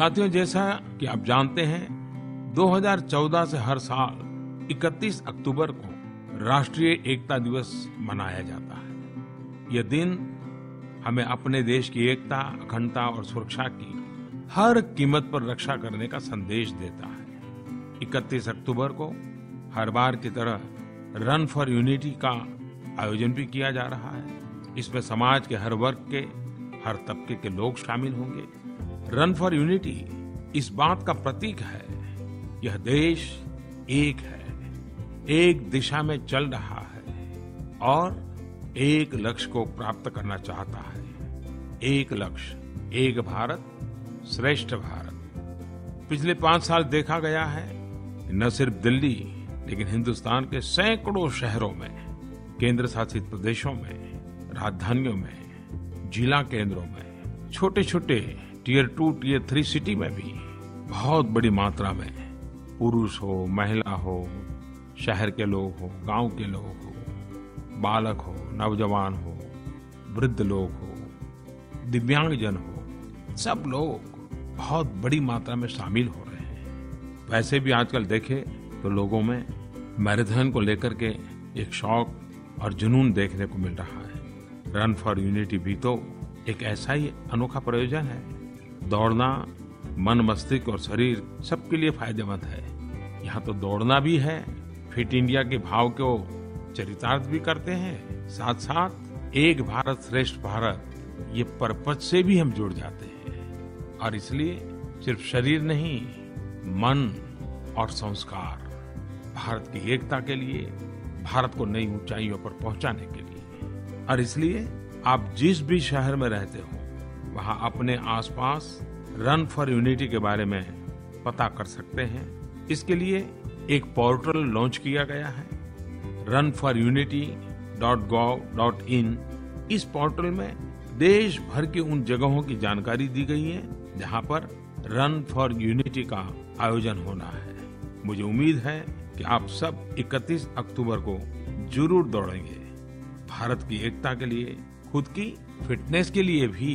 साथियों, जैसा कि आप जानते हैं 2014 से हर साल 31 अक्टूबर को राष्ट्रीय एकता दिवस मनाया जाता है। यह दिन हमें अपने देश की एकता, अखंडता और सुरक्षा की हर कीमत पर रक्षा करने का संदेश देता है। 31 अक्टूबर को हर बार की तरह रन फॉर यूनिटी का आयोजन भी किया जा रहा है। इसमें समाज के हर वर्ग के, हर तबके के लोग शामिल होंगे। रन फॉर यूनिटी इस बात का प्रतीक है। यह देश एक है। एक दिशा में चल रहा है और एक लक्ष्य को प्राप्त करना चाहता है। एक लक्ष्य, एक भारत, श्रेष्ठ भारत। पिछले पाँच साल देखा गया है, न सिर्फ़ दिल्ली, लेकिन हिंदुस्तान के सैकड़ों शहरों में केंद्र शासित प्रदेशों में, राजधानियों में, जिला केंद्रों में छोटे छोटे tier two, tier three city में भी बहुत बड़ी मात्रा में पुरुष हो, महिला हो, शहर के लोग हो, गाँव के लोग हो, बालक हो नौजवान हो, वृद्ध लोग हो, दिव्यांगजन हो, सब लोग बहुत बड़ी मात्रा में शामिल हो रहे हैं। वैसे भी आजकल देखे तो लोगों में मैराथन को लेकर के एक शौक और जुनून देखने को मिल रहा है। रन फॉर यूनिटी भी तो एक ऐसा ही अनोखा प्रयोजन है। दौड़ना मन, मस्तिष्क और शरीर सबके लिए फ़ायदेमंद है। यहाँ तो दौड़ना भी है, फिट इंडिया के भाव को चरितार्थ भी करते हैं। साथ साथ एक भारत श्रेष्ठ भारत, ये पर्पज से भी हम जुड़ जाते हैं। और इसलिए सिर्फ़ शरीर नहीं, मन और संस्कार, भारत की एकता के लिए, भारत को नई ऊंचाइयों पर पहुँचाने के लिए। और इसलिए आप जिस भी शहर में रहते हो वहाँ अपने आसपास रन फॉर यूनिटी के बारे में पता कर सकते हैं। इसके लिए एक पोर्टल लॉन्च किया गया है। Run for unity dot gov dot in इस पोर्टल में देश भर की उन जगहों की जानकारी दी गई है, जहाँ पर रन फॉर यूनिटी का आयोजन होना है। मुझे उम्मीद है कि आप सब 31 अक्टूबर को ज़रूर दौड़ेंगे। भारत की एकता के लिए, खुद की फिटनेस के लिए भी